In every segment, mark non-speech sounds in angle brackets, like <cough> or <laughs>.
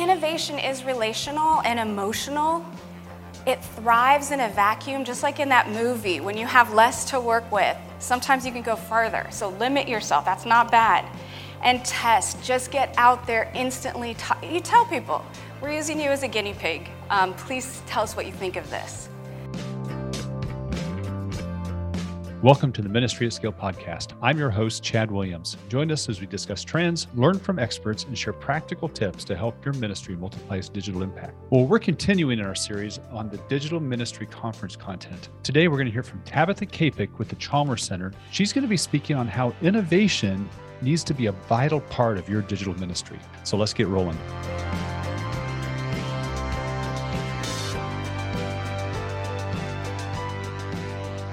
innovation is relational and emotional, it thrives in a vacuum, just like in that movie. When you have less to work with, sometimes you can go further. So limit yourself, that's not bad. And test, just get out there instantly. You tell people, we're using you as a guinea pig. Um, please tell us what you think of this. Welcome to the Ministry at Scale podcast. I'm your host, Chad Williams. Join us as we discuss trends, learn from experts, and share practical tips to help your ministry multiply its digital impact. Well, we're continuing in our series on the Digital Ministry Conference content. Today, we're going to hear from Tabitha Kapik with the Chalmers Center. She's going to be speaking on how innovation needs to be a vital part of your digital ministry. So let's get rolling.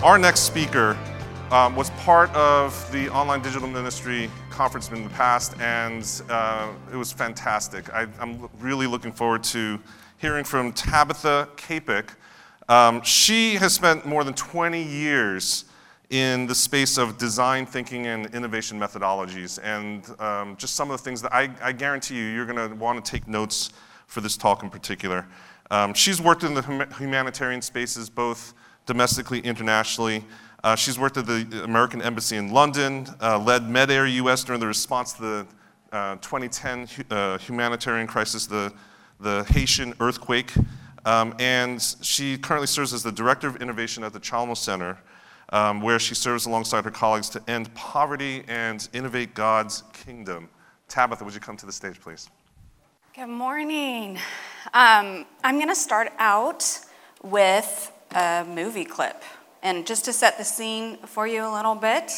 Our next speaker um, was part of the online digital ministry conference in the past, and uh, it was fantastic. I, am really looking forward to hearing from Tabitha Kapik. Um, she has spent more than 20 years in the space of design thinking and innovation methodologies, and um, just some of the things that I, I guarantee you you're going to want to take notes for this talk in particular. Um, she's worked in the hum- humanitarian spaces both domestically, internationally. Uh, she's worked at the American Embassy in London, uh, led MEDAIR US during the response to the uh, 2010 uh, humanitarian crisis, the, the Haitian earthquake. Um, and she currently serves as the Director of Innovation at the Chalmers Center, um, where she serves alongside her colleagues to end poverty and innovate God's kingdom. Tabitha, would you come to the stage, please? Good morning. Um, I'm going to start out with a movie clip. And just to set the scene for you a little bit,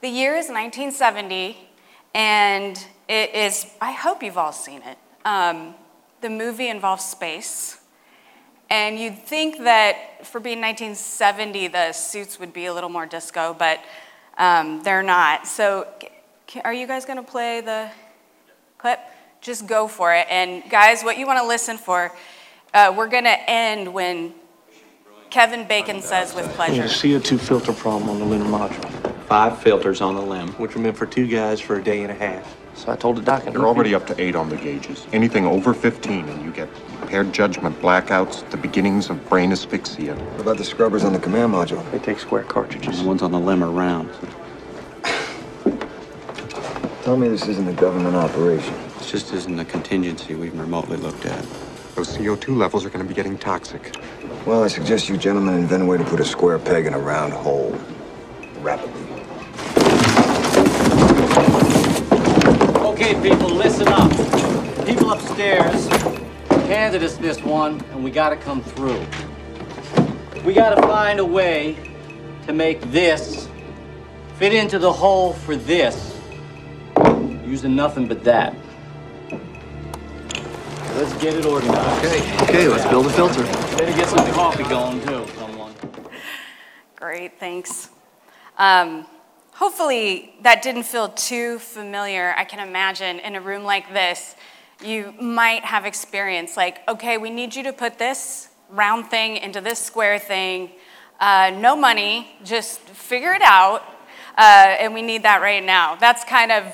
the year is 1970, and it is, I hope you've all seen it. Um, the movie involves space. And you'd think that for being 1970, the suits would be a little more disco, but um, they're not. So, are you guys going to play the clip? Just go for it. And, guys, what you want to listen for, uh, we're going to end when Kevin Bacon says with pleasure. CO2 filter problem on the lunar module. Five filters on the LEM, Which are meant for two guys for a day and a half. So I told the doc. You're already up to eight on the gauges. Anything over 15 and you get impaired judgment, blackouts, the beginnings of brain asphyxia. What about the scrubbers on the command module? They take square cartridges. The ones on the LEM are round. Tell me this isn't a government operation. It just isn't a contingency we've remotely looked at. Those CO2 levels are going to be getting toxic. Well, I suggest you gentlemen invent a way to put a square peg in a round hole. Rapidly. Okay, people, listen up. People upstairs handed us this one, and we gotta come through. We gotta find a way to make this fit into the hole for this using nothing but that. Let's get it organized. Okay, okay, let's build a filter. Better get some coffee going too, someone. Great, thanks. Um, hopefully, that didn't feel too familiar. I can imagine in a room like this, you might have experience like, okay, we need you to put this round thing into this square thing. Uh, no money, just figure it out, uh, and we need that right now. That's kind of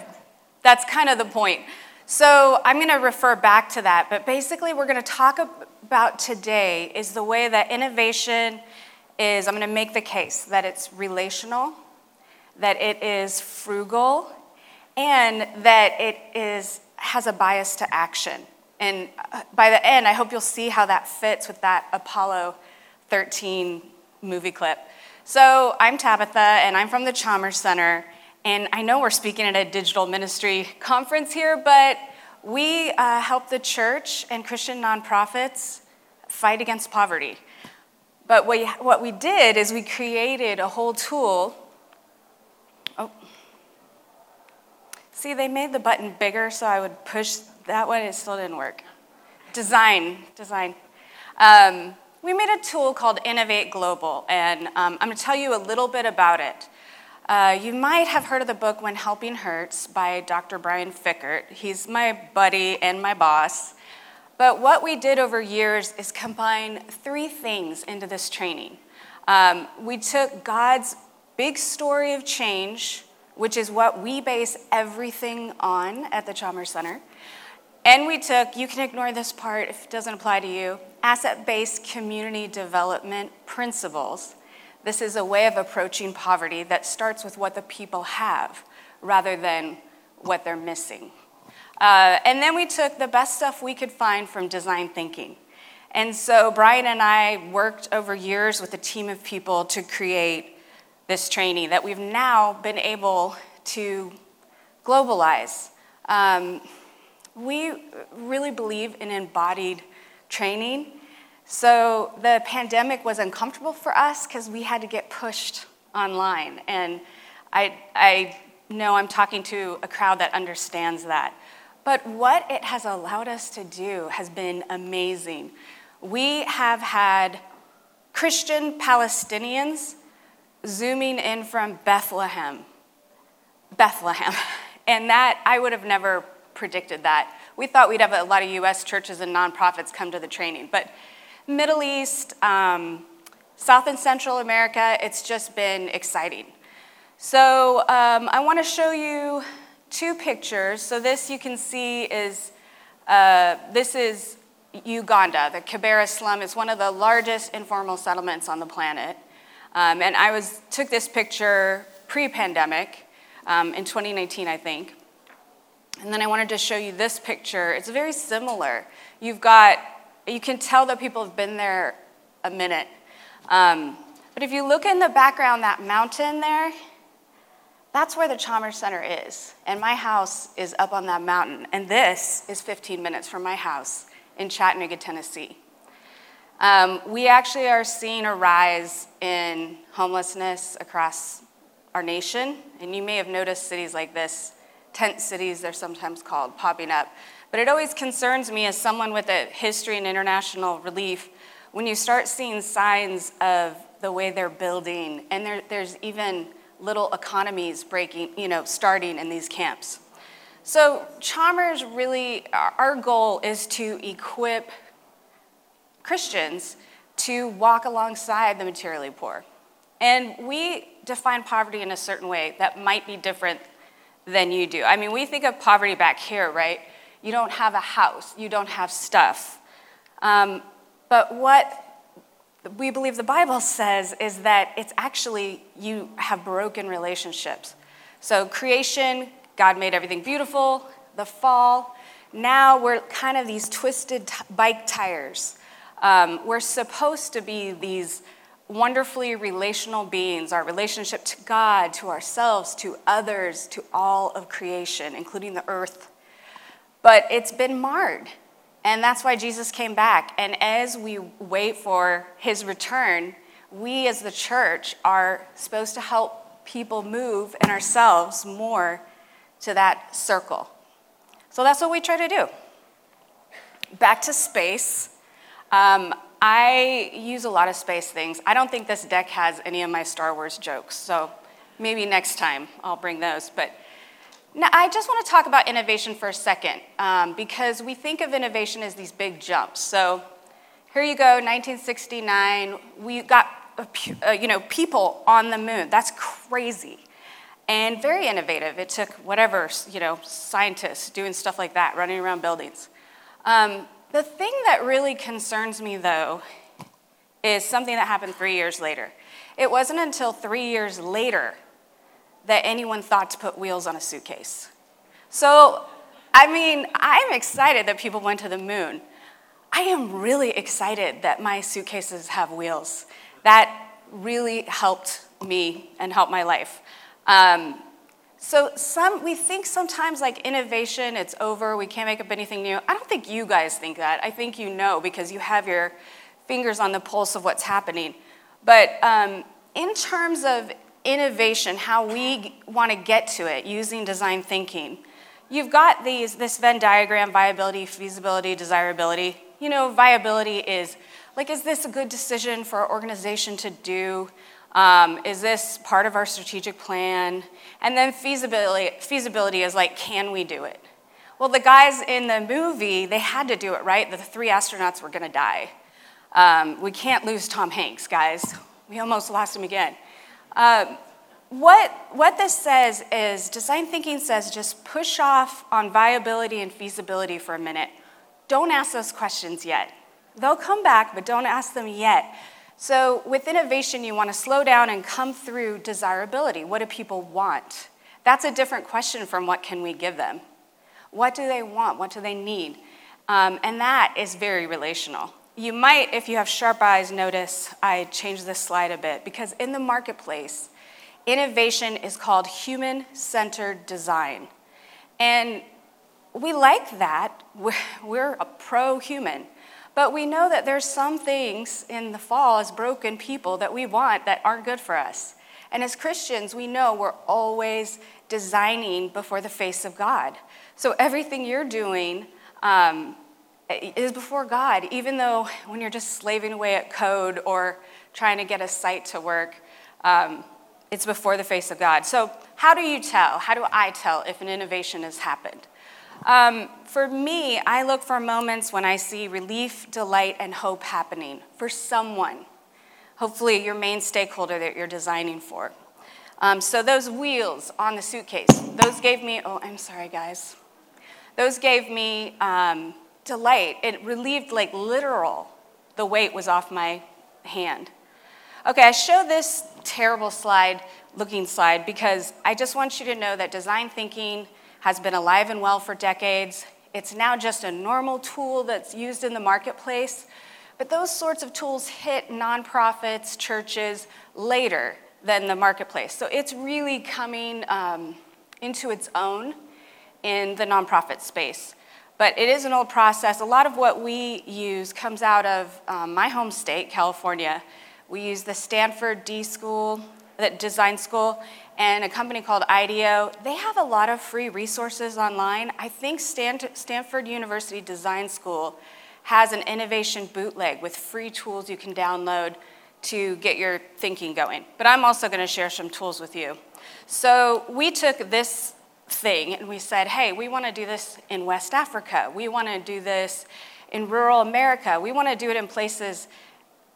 that's kind of the point. So I'm going to refer back to that, but basically, we're going to talk about today is the way that innovation is. I'm going to make the case that it's relational, that it is frugal, and that it is has a bias to action. And uh, by the end, I hope you'll see how that fits with that Apollo 13 movie clip. So I'm Tabitha, and I'm from the Chalmers Center. And I know we're speaking at a digital ministry conference here, but we uh, help the church and Christian nonprofits fight against poverty. But we, what we did is we created a whole tool. Oh. See, they made the button bigger so I would push that one, it still didn't work. Design, design. Um, we made a tool called Innovate Global, and um, I'm going to tell you a little bit about it. Uh, you might have heard of the book When Helping Hurts by Dr. Brian Fikkert. He's my buddy and my boss. But what we did over years is combine three things into this training. Um, we took God's big story of change, which is what we base everything on at the Chalmers Center, and we took, you can ignore this part if it doesn't apply to you, asset based community development principles. This is a way of approaching poverty that starts with what the people have rather than what they're missing. Uh, and then we took the best stuff we could find from design thinking. And so Brian and I worked over years with a team of people to create this training that we've now been able to globalize. Um, we really believe in embodied training. So the pandemic was uncomfortable for us because we had to get pushed online. And I, I know I'm talking to a crowd that understands that. But what it has allowed us to do has been amazing. We have had Christian Palestinians zooming in from Bethlehem. Bethlehem. <laughs> And that, I would have never predicted that. We thought we'd have a lot of US churches and nonprofits come to the training. But Middle East, um, South and Central America, it's just been exciting. So um, I want to show you two pictures. So this you can see is, uh, this is Uganda. The Kibera slum is one of the largest informal settlements on the planet. Um, and I was, took this picture pre-pandemic um, in 2019, I think. And then I wanted to show you this picture. It's very similar. You've got, you can tell that people have been there a minute. Um, but if you look in the background, that mountain there, that's where the Chalmers Center is. And my house is up on that mountain. And this is 15 minutes from my house in Chattanooga, Tennessee. Um, we actually are seeing a rise in homelessness across our nation. And you may have noticed cities like this, tent cities, they're sometimes called, popping up. But it always concerns me as someone with a history in international relief when you start seeing signs of the way they're building, and there, there's even little economies breaking, you know, starting in these camps. So Chalmers really, our goal is to equip Christians to walk alongside the materially poor. And we define poverty in a certain way that might be different than you do. I mean, we think of poverty back here, right? You don't have a house, you don't have stuff. Um, but what we believe the Bible says is that it's actually you have broken relationships. So, creation, God made everything beautiful, the fall, now we're kind of these twisted t- bike tires. Um, we're supposed to be these wonderfully relational beings, our relationship to God, to ourselves, to others, to all of creation, including the earth. But it's been marred. And that's why Jesus came back. And as we wait for his return, we as the church are supposed to help people move and ourselves more to that circle. So that's what we try to do. Back to space. Um, I use a lot of space things. I don't think this deck has any of my Star Wars jokes, so maybe next time I'll bring those. But now, I just want to talk about innovation for a second um, because we think of innovation as these big jumps. So here you go, 1969, we got uh, you know people on the moon. That's crazy and very innovative. It took whatever you know scientists doing stuff like that, running around buildings. Um, the thing that really concerns me though is something that happened three years later. It wasn't until three years later that anyone thought to put wheels on a suitcase. So, I mean, I'm excited that people went to the moon. I am really excited that my suitcases have wheels. That really helped me and helped my life. Um, so some we think sometimes like innovation, it's over. We can't make up anything new. I don't think you guys think that. I think you know because you have your fingers on the pulse of what's happening. But um, in terms of innovation, how we want to get to it using design thinking. You've got these, this Venn diagram viability, feasibility, desirability. You know, viability is like, is this a good decision for our organization to do? Um, is this part of our strategic plan? And then feasibility, feasibility is like, can we do it? Well, the guys in the movie, they had to do it, right? The three astronauts were gonna die. Um, we can't lose Tom Hanks, guys. We almost lost him again. Uh, what, what this says is design thinking says just push off on viability and feasibility for a minute. Don't ask those questions yet. They'll come back, but don't ask them yet. So, with innovation, you want to slow down and come through desirability. What do people want? That's a different question from what can we give them. What do they want? What do they need? Um, and that is very relational. You might, if you have sharp eyes, notice I changed this slide a bit because in the marketplace, innovation is called human centered design. And we like that. We're, a pro human. But we know that there's some things in the fall as broken people that we want that aren't good for us. And as Christians, we know we're always designing before the face of God. So everything you're doing um, is before God, even though when you're just slaving away at code or trying to get a site to work, um, it's before the face of God. So, how do you tell? How do I tell if an innovation has happened? Um, for me, I look for moments when I see relief, delight, and hope happening for someone. Hopefully, your main stakeholder that you're designing for. Um, so, those wheels on the suitcase, those gave me, oh, I'm sorry, guys. Those gave me um, delight. It relieved, like, literal, the weight was off my hand. Okay, I show this terrible slide, looking slide, because I just want you to know that design thinking has been alive and well for decades. It's now just a normal tool that's used in the marketplace. But those sorts of tools hit nonprofits, churches later than the marketplace. So it's really coming um, into its own in the nonprofit space. But it is an old process. A lot of what we use comes out of um, my home state, California. We use the Stanford D School, the design school, and a company called IDEO. They have a lot of free resources online. I think Stanford University Design School has an innovation bootleg with free tools you can download to get your thinking going. But I'm also going to share some tools with you. So we took this thing and we said, hey, we want to do this in West Africa. We want to do this in rural America. We want to do it in places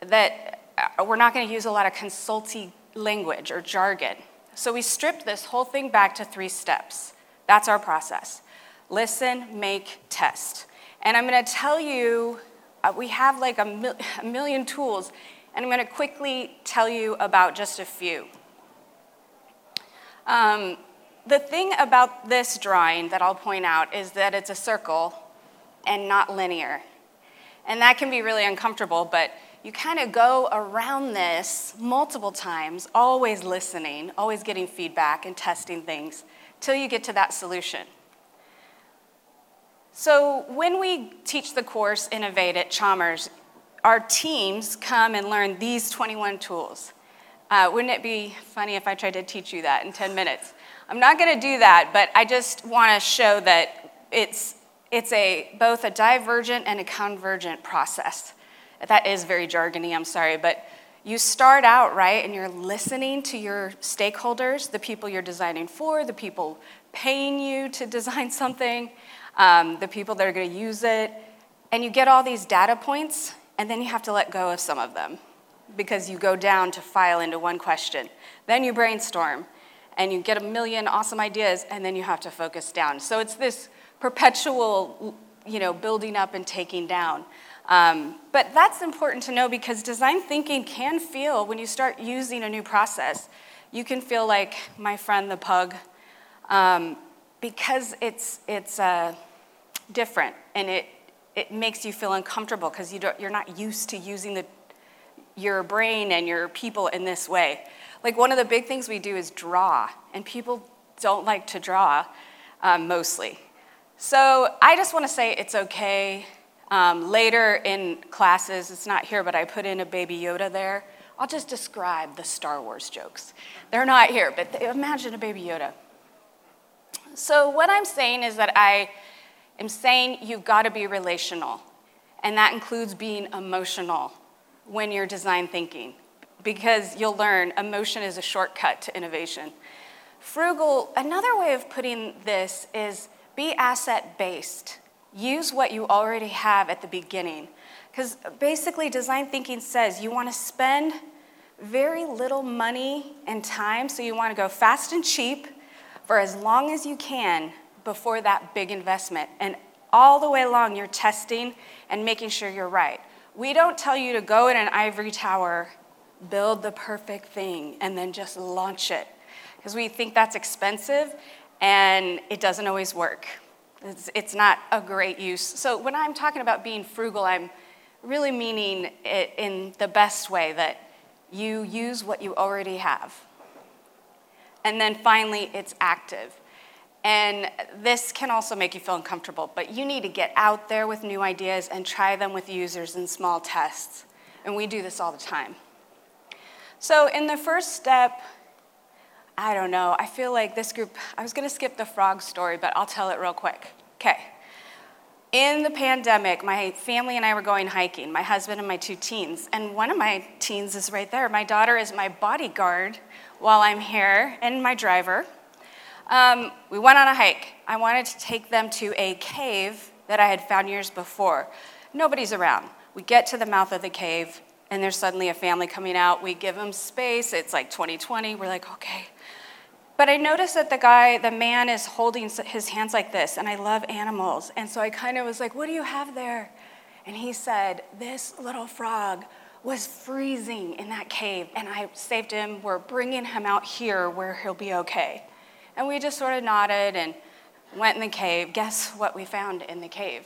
that uh, we're not going to use a lot of consulting language or jargon. So we stripped this whole thing back to three steps. That's our process listen, make, test. And I'm going to tell you, uh, we have like a, mil- a million tools, and I'm going to quickly tell you about just a few. Um, the thing about this drawing that I'll point out is that it's a circle and not linear. And that can be really uncomfortable, but you kind of go around this multiple times, always listening, always getting feedback and testing things till you get to that solution. So, when we teach the course Innovate at Chalmers, our teams come and learn these 21 tools. Uh, wouldn't it be funny if I tried to teach you that in 10 minutes? I'm not going to do that, but I just want to show that it's, it's a, both a divergent and a convergent process. That is very jargony, I'm sorry, but you start out, right, and you're listening to your stakeholders, the people you're designing for, the people paying you to <laughs> design something, um, the people that are going to use it, and you get all these data points, and then you have to let go of some of them because you go down to file into one question. Then you brainstorm, and you get a million awesome ideas, and then you have to focus down. So it's this perpetual, you know, building up and taking down. Um, but that's important to know because design thinking can feel, when you start using a new process, you can feel like my friend the pug um, because it's, it's uh, different and it, it makes you feel uncomfortable because you you're not used to using the, your brain and your people in this way. Like one of the big things we do is draw, and people don't like to draw um, mostly. So I just want to say it's okay um, later in classes, it's not here, but I put in a baby Yoda there. I'll just describe the Star Wars jokes. They're not here, but imagine a baby Yoda. So, what I'm saying is that I am saying you've got to be relational, and that includes being emotional when you're design thinking, because you'll learn emotion is a shortcut to innovation. Frugal, another way of putting this is be asset based. Use what you already have at the beginning. Because basically, design thinking says you want to spend very little money and time, so you want to go fast and cheap for as long as you can before that big investment. And all the way along, you're testing and making sure you're right. We don't tell you to go in an ivory tower, build the perfect thing, and then just launch it, because we think that's expensive and it doesn't always work. It's, it's not a great use. So when I'm talking about being frugal, I'm really meaning it in the best way that you use what you already have. And then finally, it's active. And this can also make you feel uncomfortable, but you need to get out there with new ideas and try them with users in small tests. And we do this all the time. So, in the first step, I don't know, I feel like this group, I was gonna skip the frog story, but I'll tell it real quick. Okay. In the pandemic, my family and I were going hiking, my husband and my two teens. And one of my teens is right there. My daughter is my bodyguard while I'm here, and my driver. Um, we went on a hike. I wanted to take them to a cave that I had found years before. Nobody's around. We get to the mouth of the cave, and there's suddenly a family coming out. We give them space. It's like 2020. We're like, okay, but I noticed that the guy, the man, is holding his hands like this, and I love animals. And so I kind of was like, What do you have there? And he said, This little frog was freezing in that cave, and I saved him. We're bringing him out here where he'll be okay. And we just sort of nodded and went in the cave. Guess what we found in the cave?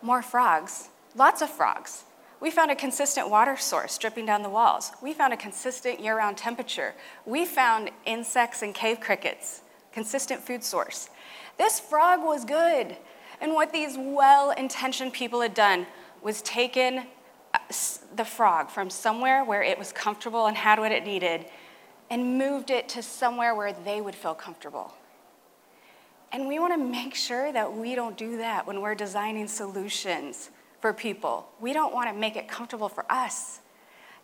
More frogs, lots of frogs. We found a consistent water source dripping down the walls. We found a consistent year round temperature. We found insects and cave crickets, consistent food source. This frog was good. And what these well intentioned people had done was taken uh, the frog from somewhere where it was comfortable and had what it needed and moved it to somewhere where they would feel comfortable. And we want to make sure that we don't do that when we're designing solutions for people. We don't want to make it comfortable for us.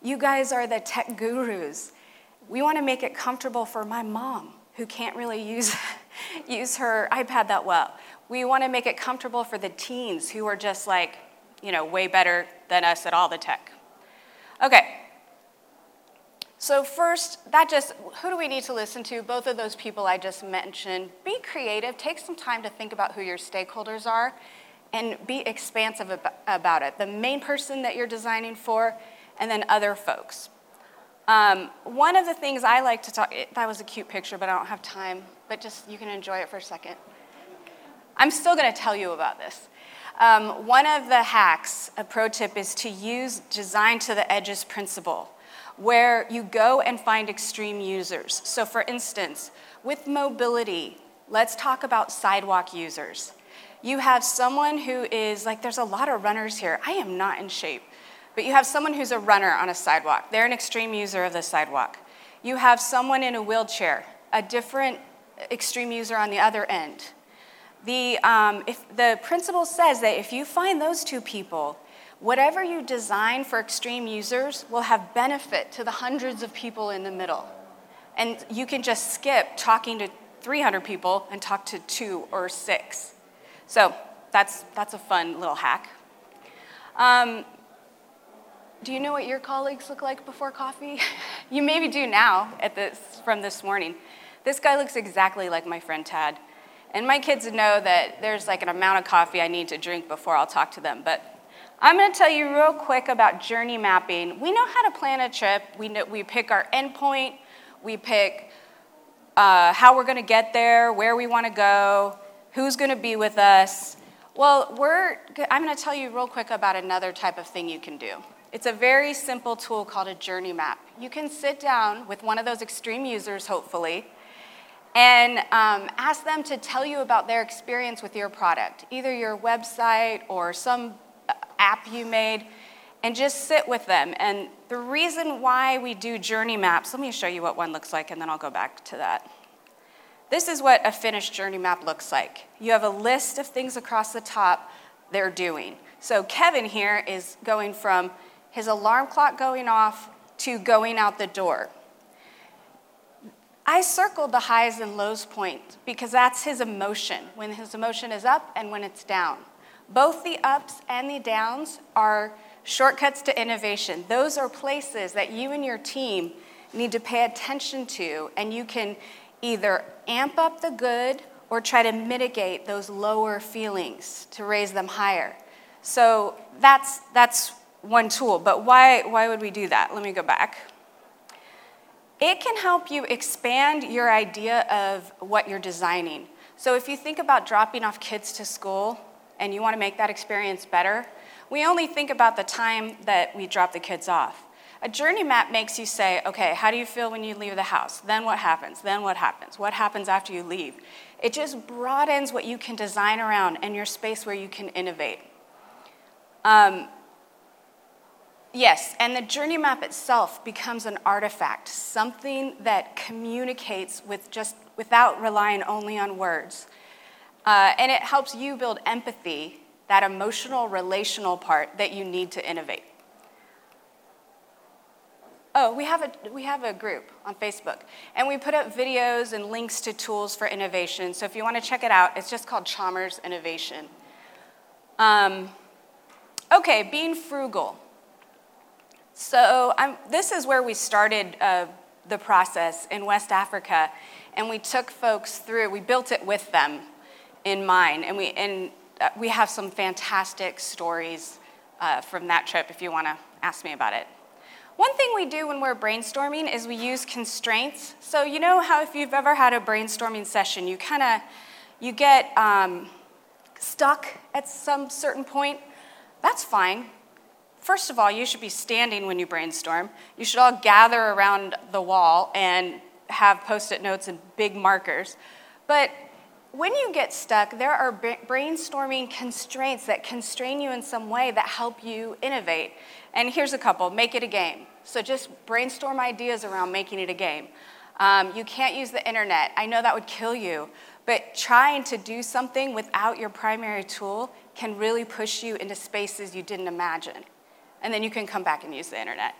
You guys are the tech gurus. We want to make it comfortable for my mom who can't really use, <laughs> use her iPad that well. We want to make it comfortable for the teens who are just like, you know, way better than us at all the tech. Okay. So, first, that just, who do we need to listen to? Both of those people I just mentioned. Be creative. Take some time to think about who your stakeholders are and be expansive about it. The main person that you're designing for, and then other folks. Um, one of the things I like to talk, that was a cute picture, but I don't have time, but just you can enjoy it for a second. I'm still gonna tell you about this. Um, one of the hacks, a pro tip, is to use design to the edges principle, where you go and find extreme users. So, for instance, with mobility, let's talk about sidewalk users you have someone who is like, there's a lot of runners here. I am not in shape. But you have someone who's a runner on a sidewalk. They're an extreme user of the sidewalk. You have someone in a wheelchair, a different extreme user on the other end. The, um, if the principle says that if you find those two people, whatever you design for extreme users will have benefit to the hundreds of people in the middle. And you can just skip talking to 300 people and talk to two or six. So that's, that's a fun little hack. Um, do you know what your colleagues look like before coffee? <laughs> you maybe do now at this, from this morning. This guy looks exactly like my friend Tad. And my kids know that there's like an amount of coffee I need to drink before I'll talk to them. But I'm going to tell you real quick about journey mapping. We know how to plan a trip. We, know, we pick our endpoint, we pick uh, how we're going to get there, where we want to go, Who's going to be with us? Well, we're, I'm going to tell you real quick about another type of thing you can do. It's a very simple tool called a journey map. You can sit down with one of those extreme users, hopefully, and um, ask them to tell you about their experience with your product, either your website or some uh, app you made, and just sit with them. And the reason why we do journey maps, let me show you what one looks like, and then I'll go back to that. This is what a finished journey map looks like. You have a list of things across the top they're doing. So Kevin here is going from his alarm clock going off to going out the door. I circled the highs and lows point because that's his emotion, when his emotion is up and when it's down. Both the ups and the downs are shortcuts to innovation. Those are places that you and your team need to pay attention to, and you can either amp up the good or try to mitigate those lower feelings to raise them higher. So that's, that's one tool, but why, why would we do that? Let me go back. It can help you expand your idea of what you're designing. So if you think about dropping off kids to school and you want to make that experience better, we only think about the time that we drop the kids off. A journey map makes you say, okay, how do you feel when you leave the house? Then what happens? Then what happens? What happens after you leave? It just broadens what you can design around and your space where you can innovate. Um, yes, and the journey map itself becomes an artifact, something that communicates with just without relying only on words. Uh, and it helps you build empathy, that emotional, relational part that you need to innovate. Oh, we have, a, we have a group on Facebook, and we put up videos and links to tools for innovation. So if you want to check it out, it's just called Chalmers Innovation. Um, okay, being frugal. So this is where we started uh, the process in West Africa, and we took folks through, we built it with them in mind, and we, and, uh, we have some fantastic stories uh, from that trip if you want to ask me about it. One thing we do when we're brainstorming is we use constraints. So you know how if you've ever had a brainstorming session, you kind of you get um, stuck at some certain point. That's fine. First of all, you should be standing when you brainstorm. You should all gather around the wall and have post-it notes and big markers. But when you get stuck, there are brainstorming constraints that constrain you in some way that help you innovate. And here's a couple make it a game. So just brainstorm ideas around making it a game. Um, you can't use the internet. I know that would kill you, but trying to do something without your primary tool can really push you into spaces you didn't imagine. And then you can come back and use the internet.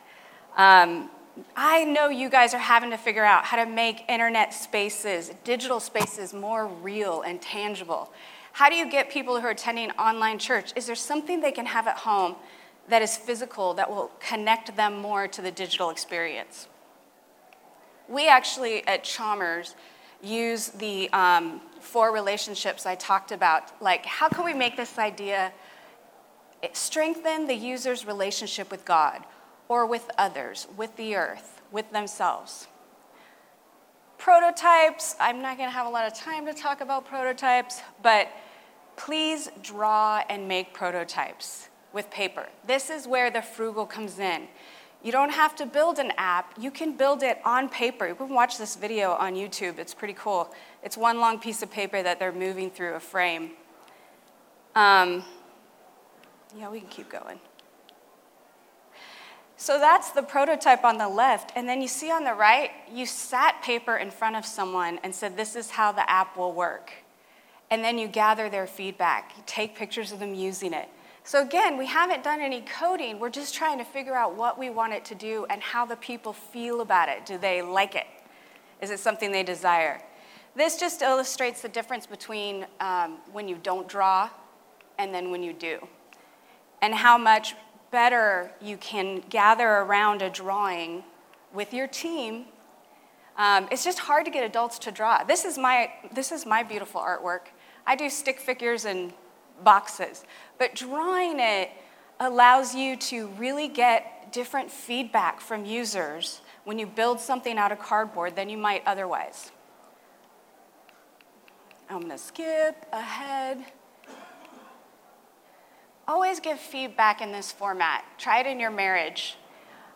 Um, I know you guys are having to figure out how to make internet spaces, digital spaces, more real and tangible. How do you get people who are attending online church? Is there something they can have at home that is physical that will connect them more to the digital experience? We actually at Chalmers use the um, four relationships I talked about. Like, how can we make this idea strengthen the user's relationship with God? Or with others, with the earth, with themselves. Prototypes, I'm not going to have a lot of time to talk about prototypes, but please draw and make prototypes with paper. This is where the frugal comes in. You don't have to build an app, you can build it on paper. You can watch this video on YouTube, it's pretty cool. It's one long piece of paper that they're moving through a frame. Um, yeah, we can keep going. So that's the prototype on the left. And then you see on the right, you sat paper in front of someone and said, This is how the app will work. And then you gather their feedback, you take pictures of them using it. So again, we haven't done any coding. We're just trying to figure out what we want it to do and how the people feel about it. Do they like it? Is it something they desire? This just illustrates the difference between um, when you don't draw and then when you do, and how much better you can gather around a drawing with your team. Um, it's just hard to get adults to draw. This is, my, this is my beautiful artwork. I do stick figures and boxes, but drawing it allows you to really get different feedback from users when you build something out of cardboard than you might otherwise. I'm going to skip ahead. Always give feedback in this format. Try it in your marriage.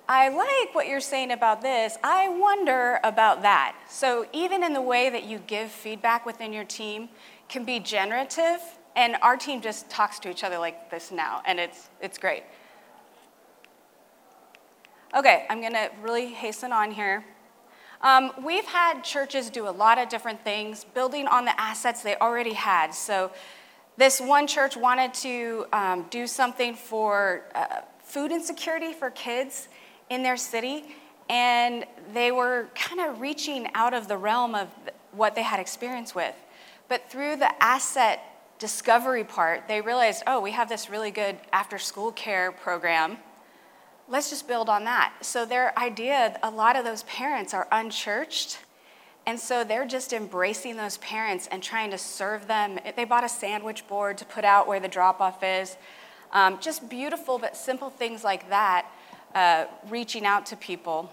I like what you're saying about this. I wonder about that. So, even in the way that you give feedback within your team can be generative, and our team just talks to each other like this now, and it's, it's great. Okay, I'm gonna really hasten on here. Um, we've had churches do a lot of different things, building on the assets they already had. So, this one church wanted to um, do something for uh, food insecurity for kids in their city, and they were kind of reaching out of the realm of what they had experience with. But through the asset discovery part, they realized, oh, we have this really good after school care program. Let's just build on that. So, their idea, a lot of those parents are unchurched. And so they're just embracing those parents and trying to serve them. They bought a sandwich board to put out where the drop off is. Um, just beautiful but simple things like that, uh, reaching out to people.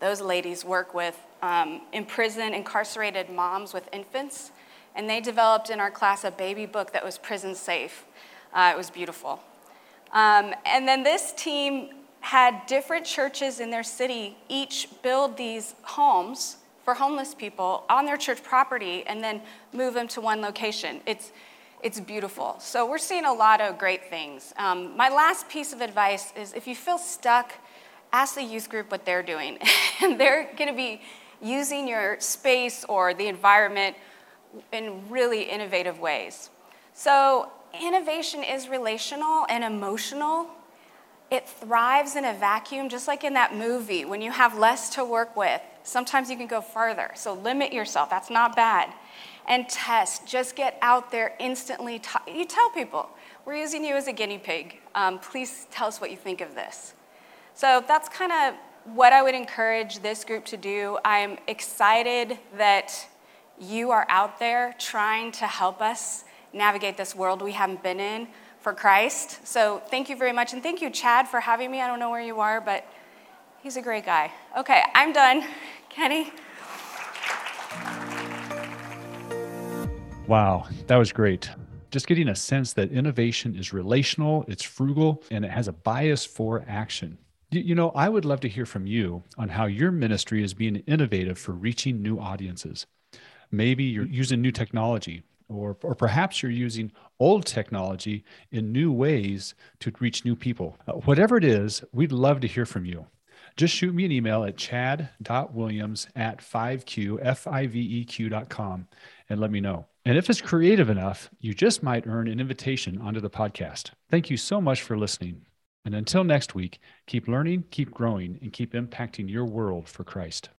Those ladies work with um, imprisoned, incarcerated moms with infants and they developed in our class a baby book that was prison safe. Uh, it was beautiful. Um, and then this team had different churches in their city each build these homes for homeless people on their church property and then move them to one location. It's, it's beautiful. So we're seeing a lot of great things. Um, my last piece of advice is if you feel stuck, ask the youth group what they're doing. <laughs> and they're going to be using your space or the environment in really innovative ways. So, innovation is relational and emotional. It thrives in a vacuum, just like in that movie. When you have less to work with, sometimes you can go further. So, limit yourself. That's not bad. And test. Just get out there instantly. You tell people, we're using you as a guinea pig. Um, please tell us what you think of this. So, that's kind of what I would encourage this group to do. I'm excited that you are out there trying to help us navigate this world we haven't been in for Christ. So thank you very much. And thank you, Chad, for having me. I don't know where you are, but he's a great guy. Okay, I'm done. <laughs> Kenny? Wow, that was great. Just getting a sense that innovation is relational, it's frugal, and it has a bias for action. You know, I would love to hear from you on how your ministry is being innovative for reaching new audiences. Maybe you're using new technology, or, or perhaps you're using old technology in new ways to reach new people. Uh, whatever it is, we'd love to hear from you. Just shoot me an email at chad.williams at 5q, F-I-V-E-Q.com and let me know. And if it's creative enough, you just might earn an invitation onto the podcast. Thank you so much for listening. And until next week, keep learning, keep growing, and keep impacting your world for Christ.